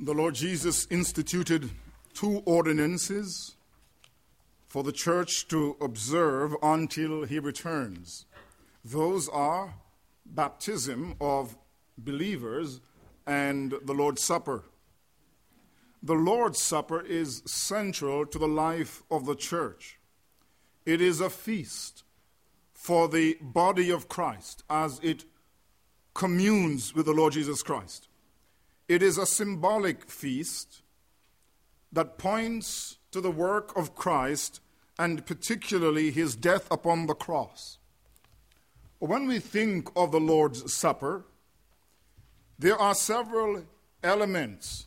The Lord Jesus instituted two ordinances for the church to observe until he returns. Those are baptism of believers and the Lord's Supper. The Lord's Supper is central to the life of the church. It is a feast for the body of Christ as it communes with the Lord Jesus Christ. It is a symbolic feast that points to the work of Christ and particularly his death upon the cross. When we think of the Lord's Supper, there are several elements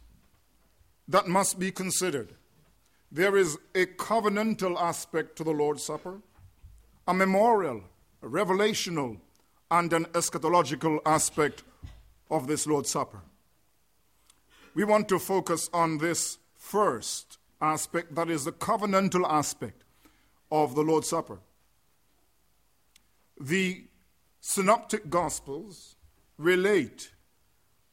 that must be considered. There is a covenantal aspect to the Lord's Supper, a memorial, a revelational, and an eschatological aspect of this Lord's Supper we want to focus on this first aspect, that is the covenantal aspect of the Lord's Supper. The synoptic gospels relate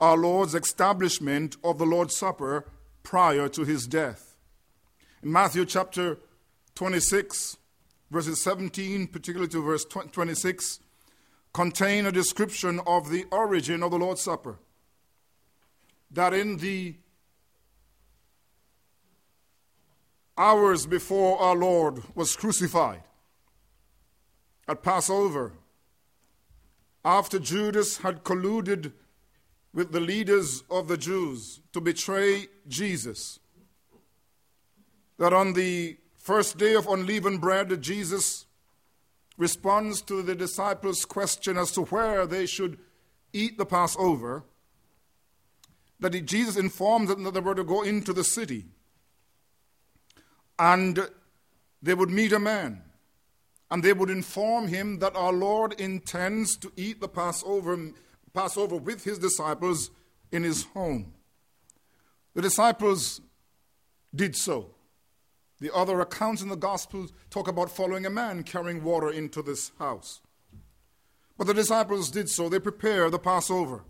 our Lord's establishment of the Lord's Supper prior to his death. In Matthew chapter 26, verses 17, particularly to verse 26, contain a description of the origin of the Lord's Supper that in the hours before our Lord was crucified at Passover, after Judas had colluded with the leaders of the Jews to betray Jesus, that on the first day of unleavened bread, Jesus responds to the disciples' question as to where they should eat the Passover that Jesus informed them that they were to go into the city and they would meet a man and they would inform him that our Lord intends to eat the Passover, Passover with his disciples in his home. The disciples did so. The other accounts in the Gospels talk about following a man carrying water into this house. But the disciples did so. They prepared the Passover.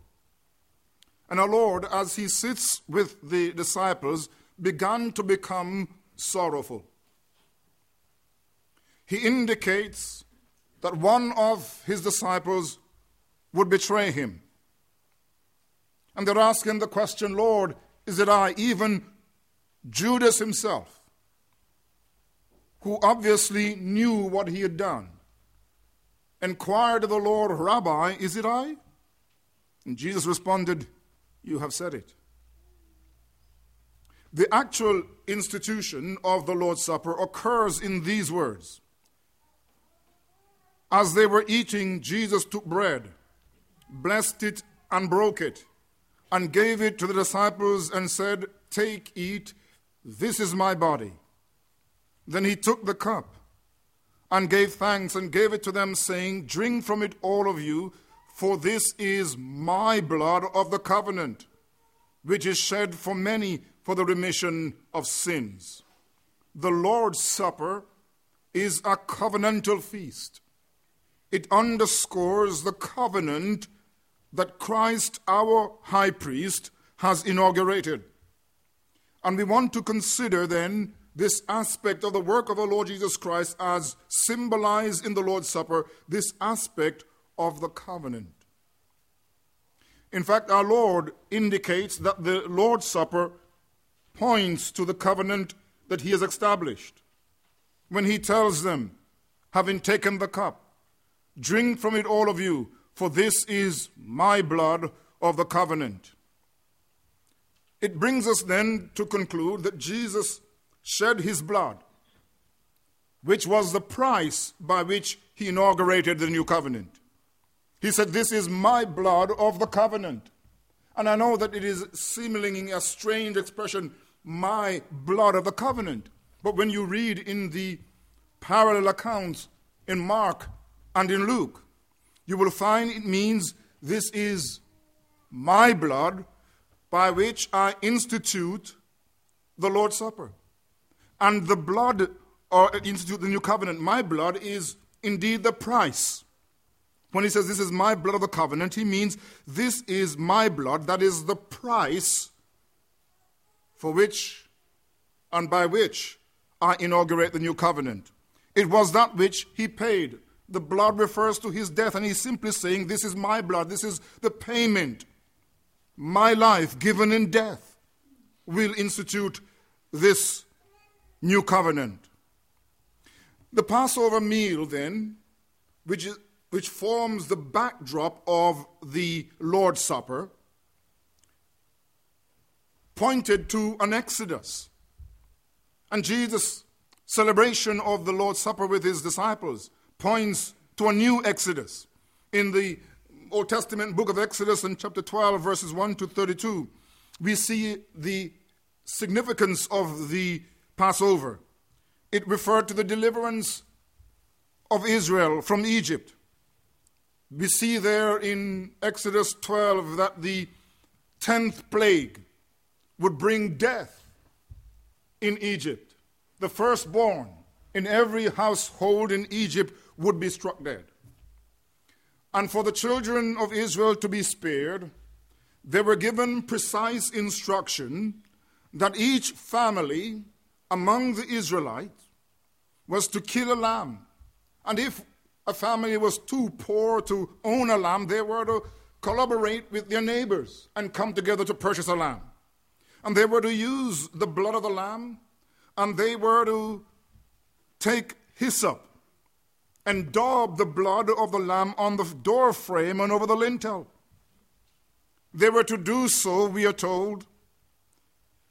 And our Lord, as he sits with the disciples, began to become sorrowful. He indicates that one of his disciples would betray him. And they're asking the question, Lord, is it I, even Judas himself, who obviously knew what he had done, inquired of the Lord, Rabbi, is it I? And Jesus responded, you have said it. The actual institution of the Lord's Supper occurs in these words. As they were eating, Jesus took bread, blessed it, and broke it, and gave it to the disciples and said, Take, eat, this is my body. Then he took the cup and gave thanks and gave it to them, saying, Drink from it, all of you. For this is my blood of the covenant, which is shed for many for the remission of sins. The Lord's Supper is a covenantal feast. It underscores the covenant that Christ, our high priest, has inaugurated. And we want to consider then this aspect of the work of our Lord Jesus Christ as symbolized in the Lord's Supper, this aspect of the covenant. In fact, our Lord indicates that the Lord's Supper points to the covenant that He has established. When He tells them, having taken the cup, drink from it, all of you, for this is my blood of the covenant. It brings us then to conclude that Jesus shed His blood, which was the price by which He inaugurated the new covenant. He said, This is my blood of the covenant. And I know that it is seemingly a strange expression, my blood of the covenant. But when you read in the parallel accounts in Mark and in Luke, you will find it means this is my blood by which I institute the Lord's Supper. And the blood, or uh, institute the new covenant, my blood is indeed the price when he says, This is my blood of the covenant, he means, This is my blood, that is the price for which and by which I inaugurate the new covenant. It was that which he paid. The blood refers to his death, and he's simply saying, This is my blood, this is the payment. My life given in death will institute this new covenant. The Passover meal, then, which, is, which forms the backdrop of the Lord's Supper, pointed to an exodus. And Jesus' celebration of the Lord's Supper with his disciples points to a new exodus. In the Old Testament book of Exodus, in chapter 12, verses 1 to 32, we see the significance of the Passover. It referred to the deliverance of Israel from Egypt. We see there in Exodus 12 that the tenth plague would bring death in Egypt. The firstborn in every household in Egypt would be struck dead. And for the children of Israel to be spared, they were given precise instruction that each family among the Israelites was to kill a lamb. And if a family was too poor to own a lamb, they were to collaborate with their neighbors and come together to purchase a lamb. And they were to use the blood of the lamb, and they were to take hyssop and daub the blood of the lamb on the door frame and over the lintel. They were to do so, we are told,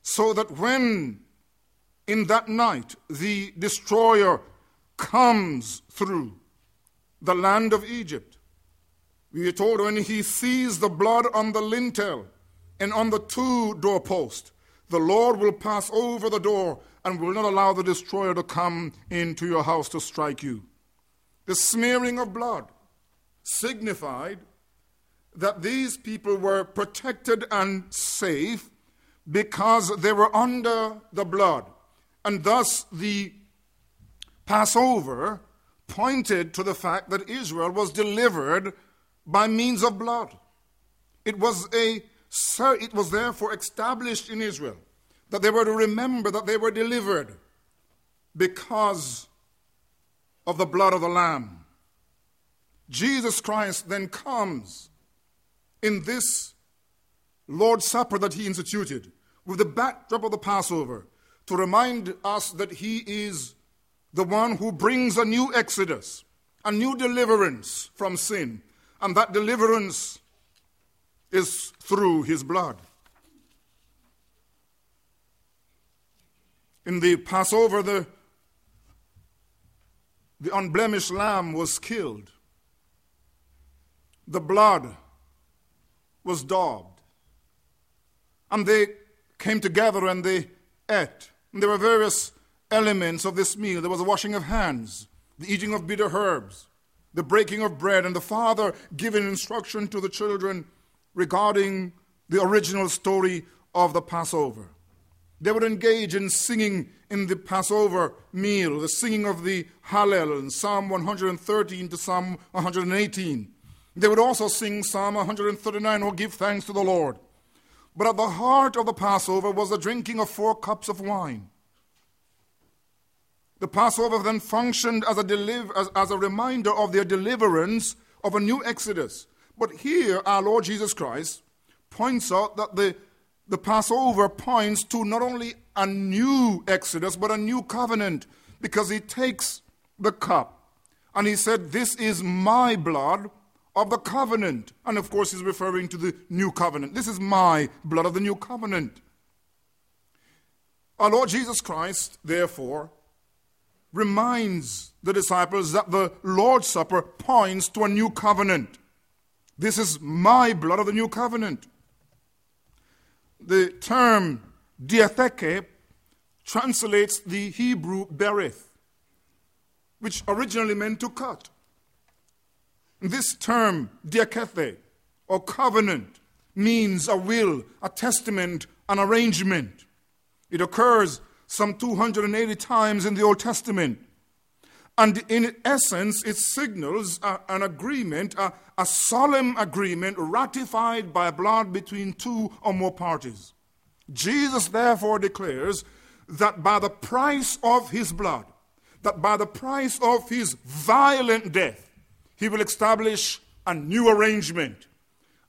so that when in that night the destroyer comes through the land of Egypt, we are told when he sees the blood on the lintel and on the two doorposts, the Lord will pass over the door and will not allow the destroyer to come into your house to strike you. The smearing of blood signified that these people were protected and safe because they were under the blood. And thus the Passover pointed to the fact that Israel was delivered by means of blood. It was, a, it was therefore established in Israel that they were to remember that they were delivered because of the blood of the Lamb. Jesus Christ then comes in this Lord's Supper that he instituted with the backdrop of the Passover to remind us that He is the one who brings a new exodus, a new deliverance from sin, and that deliverance is through His blood. In the Passover, the, the unblemished lamb was killed. The blood was daubed. And they came together and they ate. And there were various elements of this meal. There was a washing of hands, the eating of bitter herbs, the breaking of bread, and the father giving instruction to the children regarding the original story of the Passover. They would engage in singing in the Passover meal, the singing of the Hallel in Psalm 113 to Psalm 118. They would also sing Psalm 139, or give thanks to the Lord. But at the heart of the Passover was the drinking of four cups of wine. The Passover then functioned as a, deliver, as, as a reminder of their deliverance of a new exodus. But here, our Lord Jesus Christ points out that the, the Passover points to not only a new exodus, but a new covenant, because he takes the cup and he said, This is my blood of the covenant. And of course, he's referring to the new covenant. This is my blood of the new covenant. Our Lord Jesus Christ, therefore, reminds the disciples that the Lord's Supper points to a new covenant. This is my blood of the new covenant. The term diatheke translates the Hebrew berith, which originally meant to cut. This term, diakethe, or covenant, means a will, a testament, an arrangement. It occurs some 280 times in the Old Testament. And in essence, it signals a, an agreement, a, a solemn agreement ratified by blood between two or more parties. Jesus therefore declares that by the price of his blood, that by the price of his violent death, he will establish a new arrangement,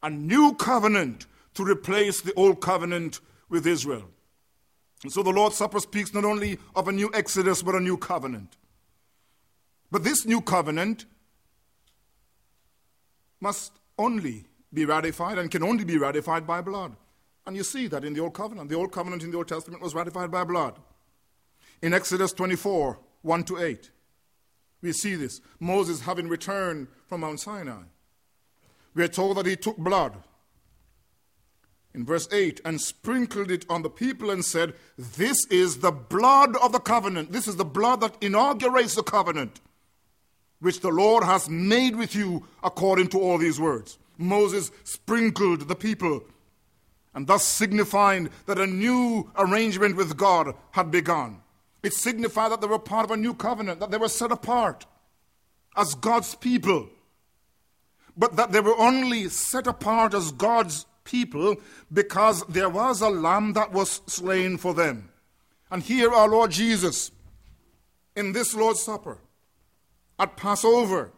a new covenant to replace the old covenant with Israel. And so the Lord's Supper speaks not only of a new exodus, but a new covenant. But this new covenant must only be ratified and can only be ratified by blood. And you see that in the Old Covenant. The Old Covenant in the Old Testament was ratified by blood. In Exodus 24, 1 to 8, we see this. Moses having returned from Mount Sinai. We are told that he took blood in verse 8 and sprinkled it on the people and said, This is the blood of the covenant. This is the blood that inaugurates the covenant, which the Lord has made with you according to all these words. Moses sprinkled the people and thus signifying that a new arrangement with God had begun. It signified that they were part of a new covenant, that they were set apart as God's people, but that they were only set apart as God's people because there was a lamb that was slain for them. And here our Lord Jesus, in this Lord's Supper, at Passover,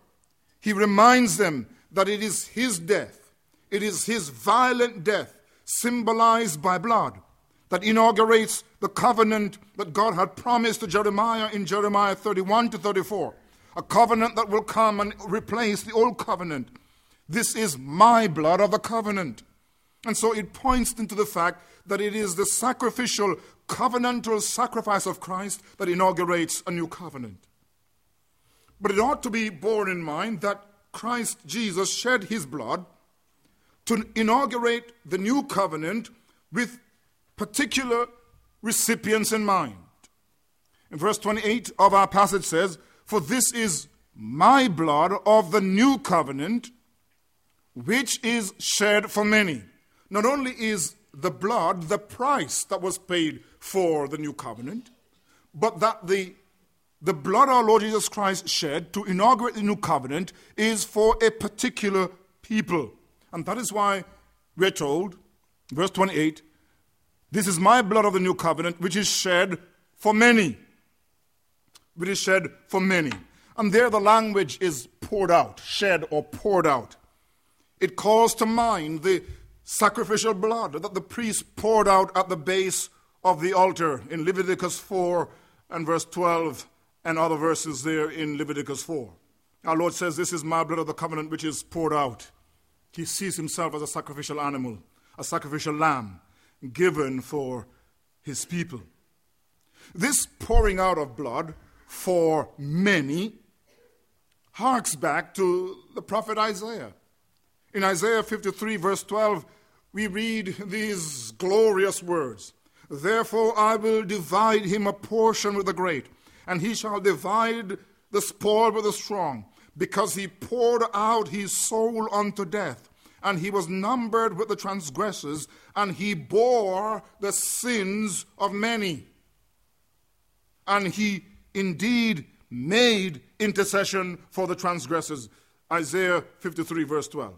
he reminds them that it is his death, it is his violent death, symbolized by blood, that inaugurates the covenant that God had promised to Jeremiah in Jeremiah 31 to 34. A covenant that will come and replace the old covenant. This is my blood of the covenant. And so it points into the fact that it is the sacrificial, covenantal sacrifice of Christ that inaugurates a new covenant. But it ought to be borne in mind that Christ Jesus shed his blood to inaugurate the new covenant with particular recipients in mind. In verse 28 of our passage says, For this is my blood of the new covenant, which is shed for many. Not only is the blood the price that was paid for the new covenant, but that the, the blood our Lord Jesus Christ shed to inaugurate the new covenant is for a particular people. And that is why we're told, verse 28, this is my blood of the new covenant, which is shed for many. Which is shed for many. And there the language is poured out, shed or poured out. It calls to mind the sacrificial blood that the priest poured out at the base of the altar in Leviticus 4 and verse 12 and other verses there in Leviticus 4. Our Lord says, This is my blood of the covenant which is poured out. He sees himself as a sacrificial animal, a sacrificial lamb given for his people. This pouring out of blood for many harks back to the prophet Isaiah. In Isaiah 53, verse 12, we read these glorious words Therefore I will divide him a portion with the great, and he shall divide the spoil with the strong, because he poured out his soul unto death, and he was numbered with the transgressors, and he bore the sins of many. And he indeed made intercession for the transgressors. Isaiah 53, verse 12.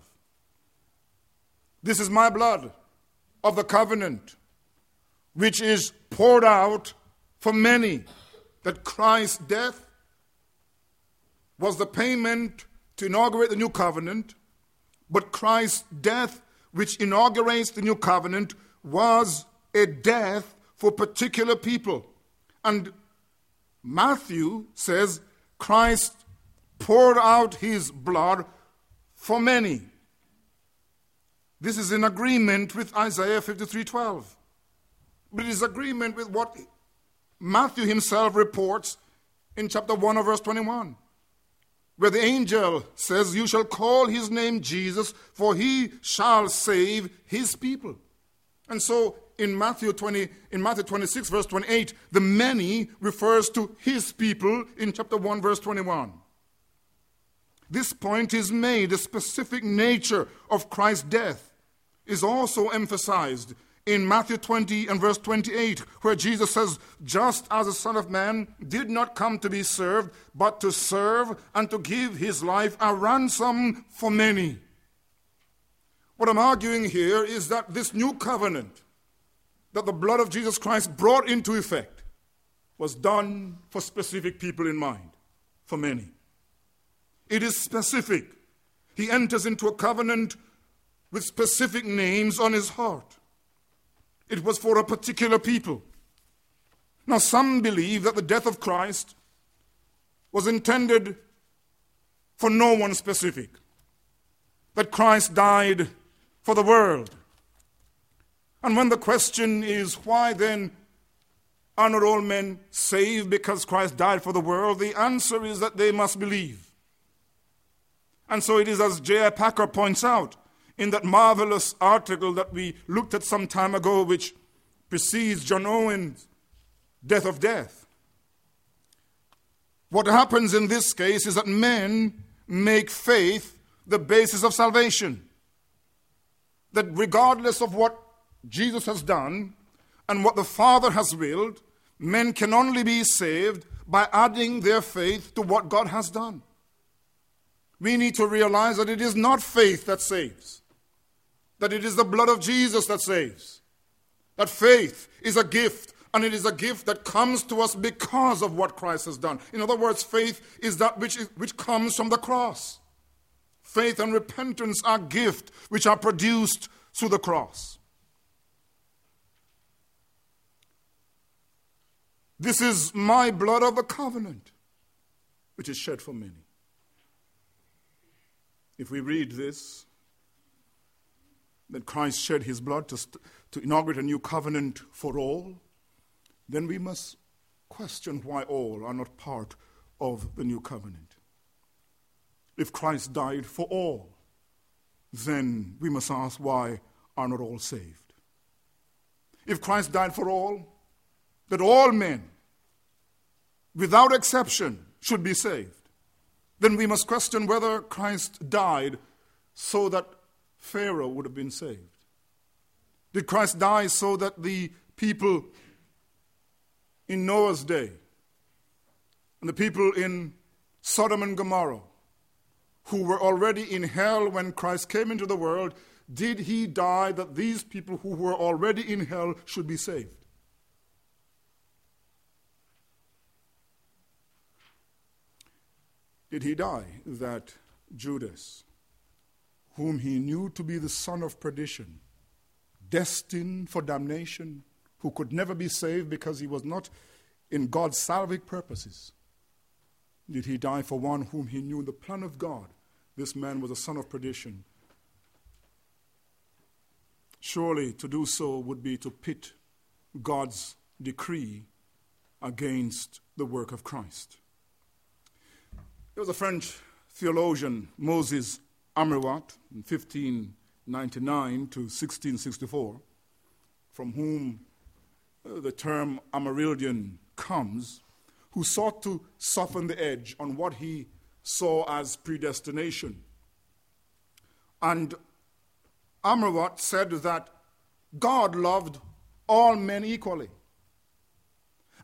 This is my blood of the covenant, which is poured out for many. That Christ's death was the payment to inaugurate the new covenant, but Christ's death, which inaugurates the new covenant, was a death for particular people. And Matthew says Christ poured out his blood for many. This is in agreement with Isaiah 53:12. But it is agreement with what Matthew himself reports in chapter 1 of verse 21, where the angel says, You shall call his name Jesus, for he shall save his people. And so in Matthew 20, in Matthew 26, verse 28, the many refers to his people in chapter 1, verse 21. This point is made, the specific nature of Christ's death is also emphasized in Matthew 20 and verse 28, where Jesus says, Just as the Son of Man did not come to be served, but to serve and to give his life a ransom for many. What I'm arguing here is that this new covenant, that the blood of Jesus Christ brought into effect was done for specific people in mind, for many. It is specific. He enters into a covenant with specific names on his heart. It was for a particular people. Now, some believe that the death of Christ was intended for no one specific, that Christ died for the world. And when the question is, why then are not all men saved because Christ died for the world? The answer is that they must believe. And so it is as J.I. Packer points out in that marvelous article that we looked at some time ago, which precedes John Owen's death of death. What happens in this case is that men make faith the basis of salvation. That regardless of what Jesus has done and what the Father has willed, men can only be saved by adding their faith to what God has done. We need to realize that it is not faith that saves, that it is the blood of Jesus that saves, that faith is a gift and it is a gift that comes to us because of what Christ has done. In other words, faith is that which, is, which comes from the cross. Faith and repentance are gifts which are produced through the cross. This is my blood of the covenant, which is shed for many. If we read this, that Christ shed his blood to, to inaugurate a new covenant for all, then we must question why all are not part of the new covenant. If Christ died for all, then we must ask why are not all saved? If Christ died for all, that all men, without exception, should be saved, then we must question whether Christ died so that Pharaoh would have been saved. Did Christ die so that the people in Noah's day and the people in Sodom and Gomorrah who were already in hell when Christ came into the world, did he die that these people who were already in hell should be saved? Did he die that Judas, whom he knew to be the son of perdition, destined for damnation, who could never be saved because he was not in God's salvific purposes. Did he die for one whom he knew in the plan of God? This man was a son of perdition. Surely to do so would be to pit God's decree against the work of Christ. There was a French theologian, Moses Amyraut, in 1599 to 1664, from whom uh, the term Amyraldian comes, who sought to soften the edge on what he saw as predestination. And Amyraut said that God loved all men equally,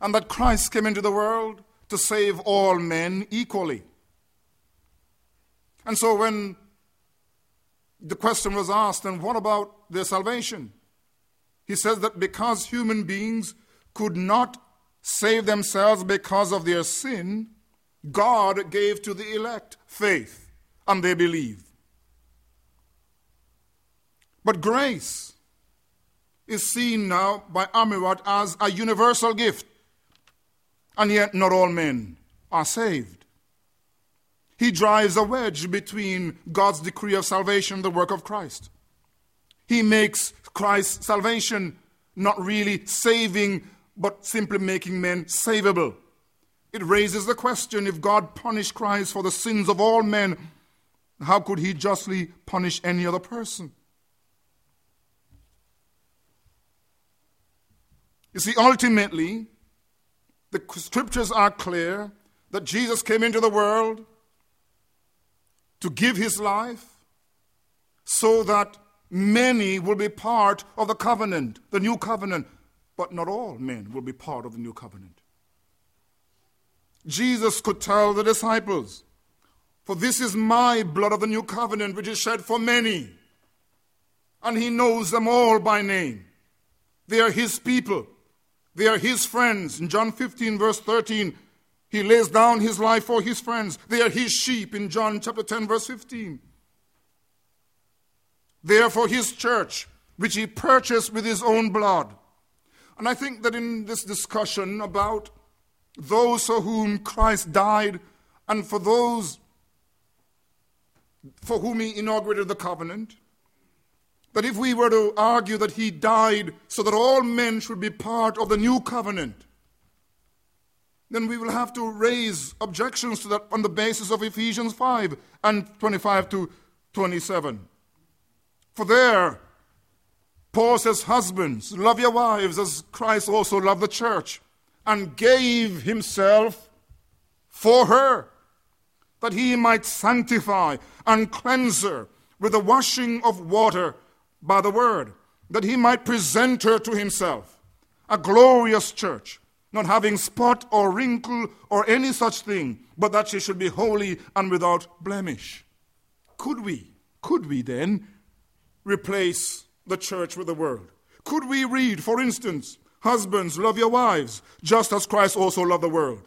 and that Christ came into the world to save all men equally. And so when the question was asked, and what about their salvation? He says that because human beings could not save themselves because of their sin, God gave to the elect faith, and they believe. But grace is seen now by Amyraut as a universal gift, and yet not all men are saved. He drives a wedge between God's decree of salvation and the work of Christ. He makes Christ's salvation not really saving, but simply making men savable. It raises the question if God punished Christ for the sins of all men, how could he justly punish any other person? You see, ultimately, the scriptures are clear that Jesus came into the world to give his life so that many will be part of the covenant, the new covenant, but not all men will be part of the new covenant. Jesus could tell the disciples, For this is my blood of the new covenant, which is shed for many. And he knows them all by name. They are his people. They are his friends. In John 15, verse 13, he lays down his life for his friends. They are his sheep in John chapter 10, verse 15. They are for his church, which he purchased with his own blood. And I think that in this discussion about those for whom Christ died and for those for whom he inaugurated the covenant, that if we were to argue that he died so that all men should be part of the new covenant, then we will have to raise objections to that on the basis of Ephesians 5 and 25 to 27. For there, Paul says, Husbands, love your wives as Christ also loved the church and gave himself for her, that he might sanctify and cleanse her with the washing of water by the word, that he might present her to himself, a glorious church, not having spot or wrinkle or any such thing, but that she should be holy and without blemish. Could we, could we then replace the church with the world? Could we read, for instance, Husbands, love your wives, just as Christ also loved the world,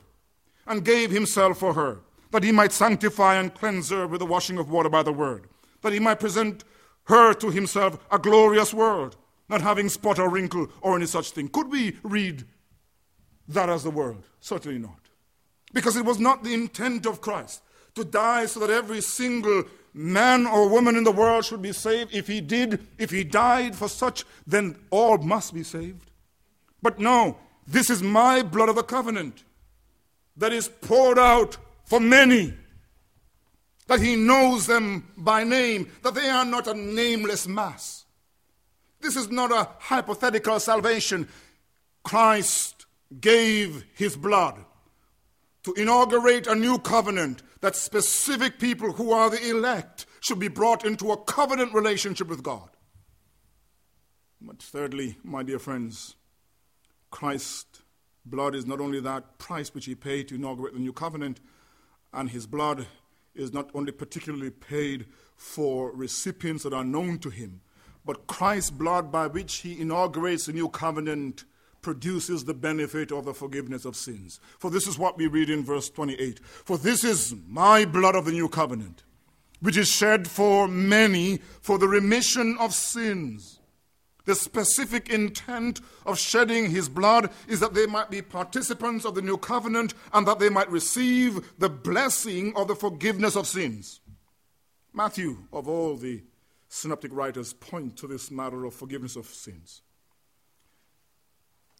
and gave himself for her, that he might sanctify and cleanse her with the washing of water by the word, that he might present her to himself a glorious world, not having spot or wrinkle or any such thing. Could we read that as the world? Certainly not. Because it was not the intent of Christ to die so that every single man or woman in the world should be saved. If he did, if he died for such, then all must be saved. But no, this is my blood of the covenant that is poured out for many that he knows them by name, that they are not a nameless mass. This is not a hypothetical salvation. Christ gave his blood to inaugurate a new covenant that specific people who are the elect should be brought into a covenant relationship with God. But thirdly, my dear friends, Christ's blood is not only that price which he paid to inaugurate the new covenant, and his blood is not only particularly paid for recipients that are known to him, but Christ's blood by which he inaugurates the new covenant produces the benefit of the forgiveness of sins. For this is what we read in verse 28 For this is my blood of the new covenant, which is shed for many for the remission of sins. The specific intent of shedding his blood is that they might be participants of the new covenant and that they might receive the blessing of the forgiveness of sins. Matthew, of all the synoptic writers, point to this matter of forgiveness of sins.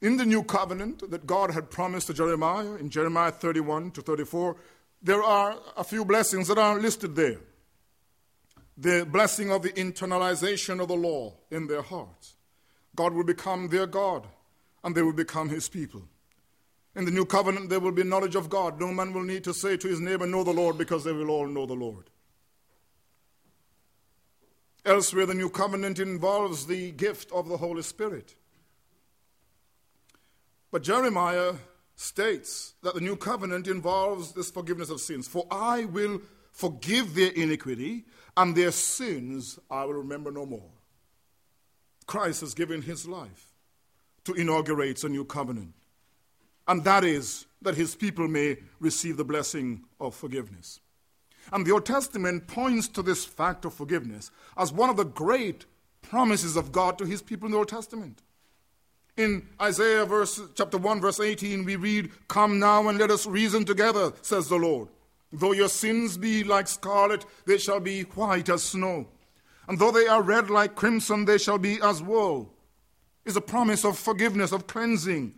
In the new covenant that God had promised to Jeremiah, in Jeremiah 31 to 34, there are a few blessings that are listed there the blessing of the internalization of the law in their hearts. God will become their God, and they will become his people. In the new covenant, there will be knowledge of God. No man will need to say to his neighbor, Know the Lord, because they will all know the Lord. Elsewhere, the new covenant involves the gift of the Holy Spirit. But Jeremiah states that the new covenant involves this forgiveness of sins. For I will forgive their iniquity, and their sins I will remember no more. Christ has given his life to inaugurate a new covenant, and that is that his people may receive the blessing of forgiveness. And the Old Testament points to this fact of forgiveness as one of the great promises of God to his people in the Old Testament. In Isaiah verse, chapter 1, verse 18, we read, Come now and let us reason together, says the Lord. Though your sins be like scarlet, they shall be white as snow. And though they are red like crimson, they shall be as wool. Is a promise of forgiveness, of cleansing.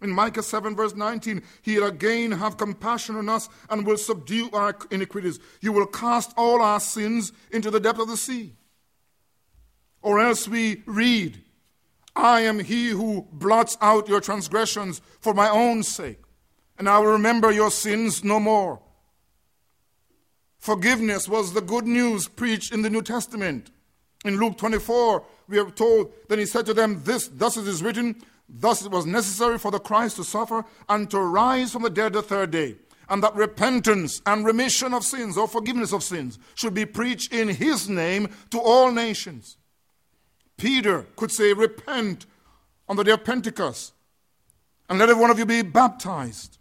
In Micah 7, verse 19, He'll again have compassion on us and will subdue our iniquities. You will cast all our sins into the depth of the sea. Or else we read, I am he who blots out your transgressions for my own sake, and I will remember your sins no more. Forgiveness was the good news preached in the New Testament. In Luke 24, we are told, Then he said to them, This, thus it is written, thus it was necessary for the Christ to suffer and to rise from the dead the third day, and that repentance and remission of sins or forgiveness of sins should be preached in his name to all nations. Peter could say, Repent on the day of Pentecost. And let every one of you be baptized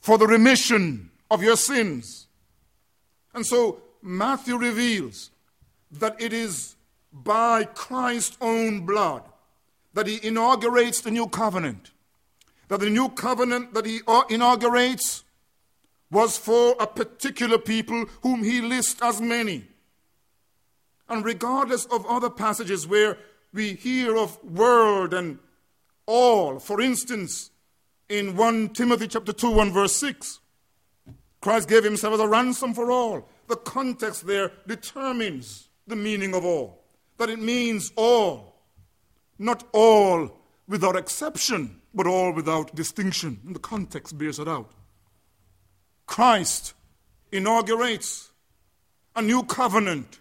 for the remission of your sins. And so Matthew reveals that it is by Christ's own blood that he inaugurates the new covenant. That the new covenant that he uh, inaugurates was for a particular people whom he lists as many. And regardless of other passages where we hear of world and all, for instance, in 1 Timothy chapter 2 and verse 6, Christ gave himself as a ransom for all. The context there determines the meaning of all. That it means all. Not all without exception, but all without distinction. And the context bears it out. Christ inaugurates a new covenant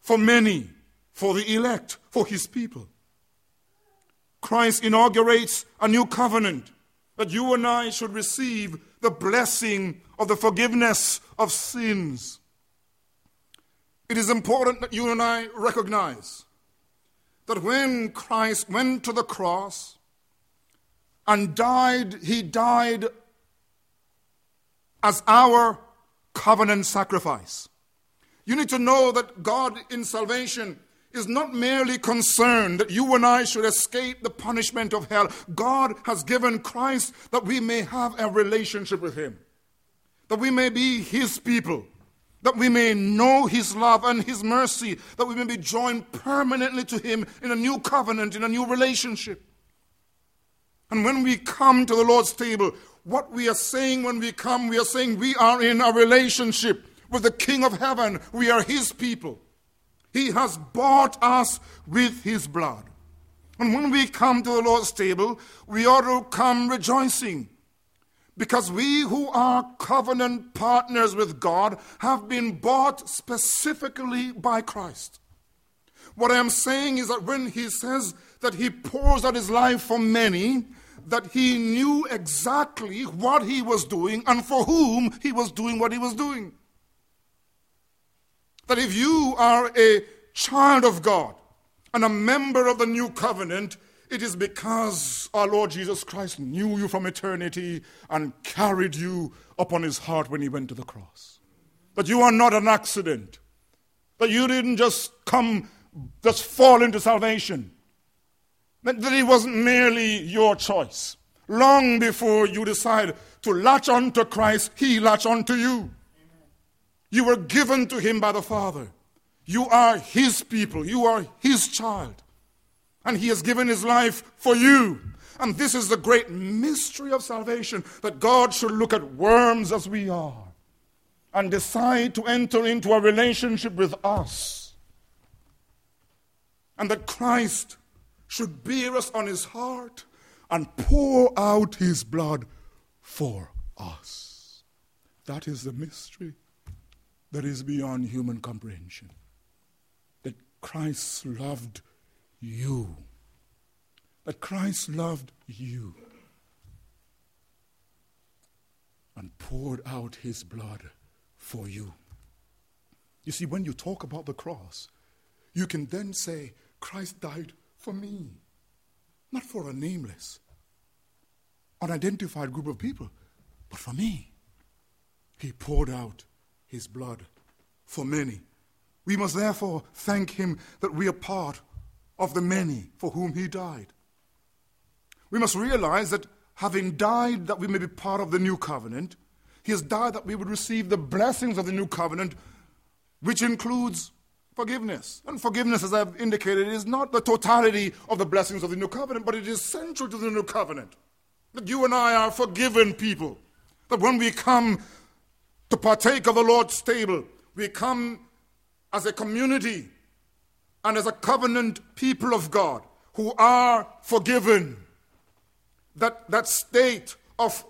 for many, for the elect, for his people. Christ inaugurates a new covenant that you and I should receive the blessing of the forgiveness of sins. It is important that you and I recognize that when Christ went to the cross and died, he died as our covenant sacrifice. You need to know that God in salvation is not merely concerned that you and I should escape the punishment of hell. God has given Christ that we may have a relationship with Him, that we may be His people, that we may know His love and His mercy, that we may be joined permanently to Him in a new covenant, in a new relationship. And when we come to the Lord's table, what we are saying when we come, we are saying we are in a relationship with the King of heaven. We are His people. He has bought us with His blood. And when we come to the Lord's table, we ought to come rejoicing. Because we who are covenant partners with God have been bought specifically by Christ. What I am saying is that when he says that he pours out his life for many, that he knew exactly what he was doing and for whom he was doing what he was doing. That if you are a child of God and a member of the new covenant, it is because our Lord Jesus Christ knew you from eternity and carried you upon his heart when he went to the cross. That you are not an accident. That you didn't just come, just fall into salvation that it wasn't merely your choice. Long before you decide to latch on to Christ, He latched on to you. You were given to Him by the Father. You are His people. You are His child. And He has given His life for you. And this is the great mystery of salvation that God should look at worms as we are and decide to enter into a relationship with us. And that Christ should bear us on his heart and pour out his blood for us. That is the mystery that is beyond human comprehension. That Christ loved you. That Christ loved you and poured out his blood for you. You see, when you talk about the cross, you can then say, Christ died for me, not for a nameless, unidentified group of people, but for me. He poured out his blood for many. We must therefore thank him that we are part of the many for whom he died. We must realize that having died that we may be part of the new covenant, he has died that we would receive the blessings of the new covenant, which includes forgiveness. And forgiveness, as I've indicated, is not the totality of the blessings of the new covenant, but it is central to the new covenant. That you and I are forgiven people. That when we come to partake of the Lord's table, we come as a community and as a covenant people of God who are forgiven. That, that state of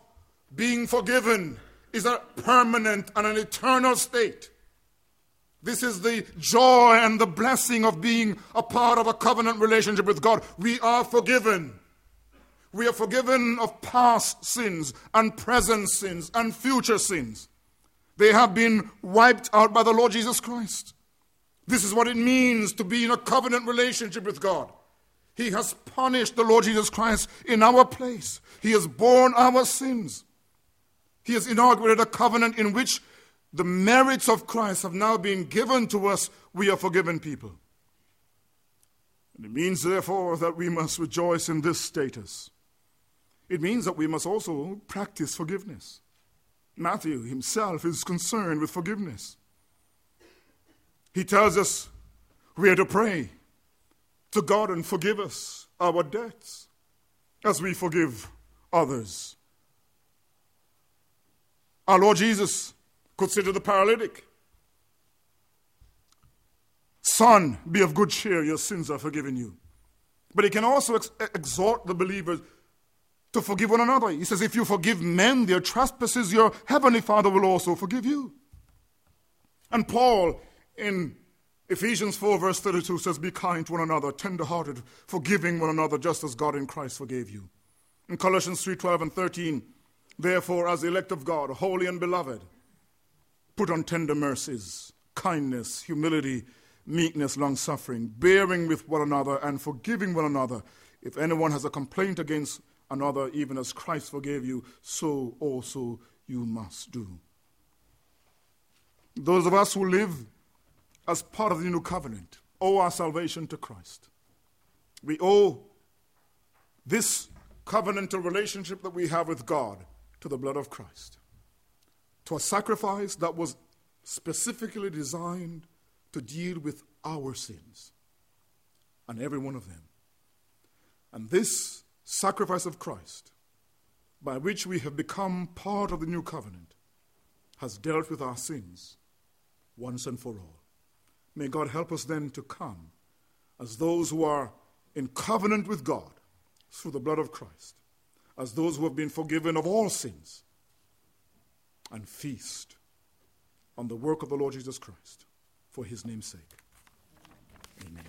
being forgiven is a permanent and an eternal state. This is the joy and the blessing of being a part of a covenant relationship with God. We are forgiven. We are forgiven of past sins and present sins and future sins. They have been wiped out by the Lord Jesus Christ. This is what it means to be in a covenant relationship with God. He has punished the Lord Jesus Christ in our place. He has borne our sins. He has inaugurated a covenant in which the merits of Christ have now been given to us. We are forgiven people. And it means, therefore, that we must rejoice in this status. It means that we must also practice forgiveness. Matthew himself is concerned with forgiveness. He tells us we are to pray to God and forgive us our debts as we forgive others. Our Lord Jesus to the paralytic, Son, be of good cheer, your sins are forgiven you. But he can also ex- exhort the believers to forgive one another. He says, If you forgive men their trespasses, your heavenly Father will also forgive you. And Paul in Ephesians 4, verse 32 says, Be kind to one another, tenderhearted, forgiving one another, just as God in Christ forgave you. In Colossians 3 12 and 13, therefore, as elect of God, holy and beloved, put on tender mercies, kindness, humility, meekness, long suffering, bearing with one another, and forgiving one another. If anyone has a complaint against another, even as Christ forgave you, so also you must do. Those of us who live as part of the new covenant, owe our salvation to Christ. We owe this covenantal relationship that we have with God to the blood of Christ, to a sacrifice that was specifically designed to deal with our sins, and every one of them. And this sacrifice of Christ, by which we have become part of the new covenant, has dealt with our sins once and for all. May God help us then to come as those who are in covenant with God through the blood of Christ, as those who have been forgiven of all sins, and feast on the work of the Lord Jesus Christ for his name's sake. Amen.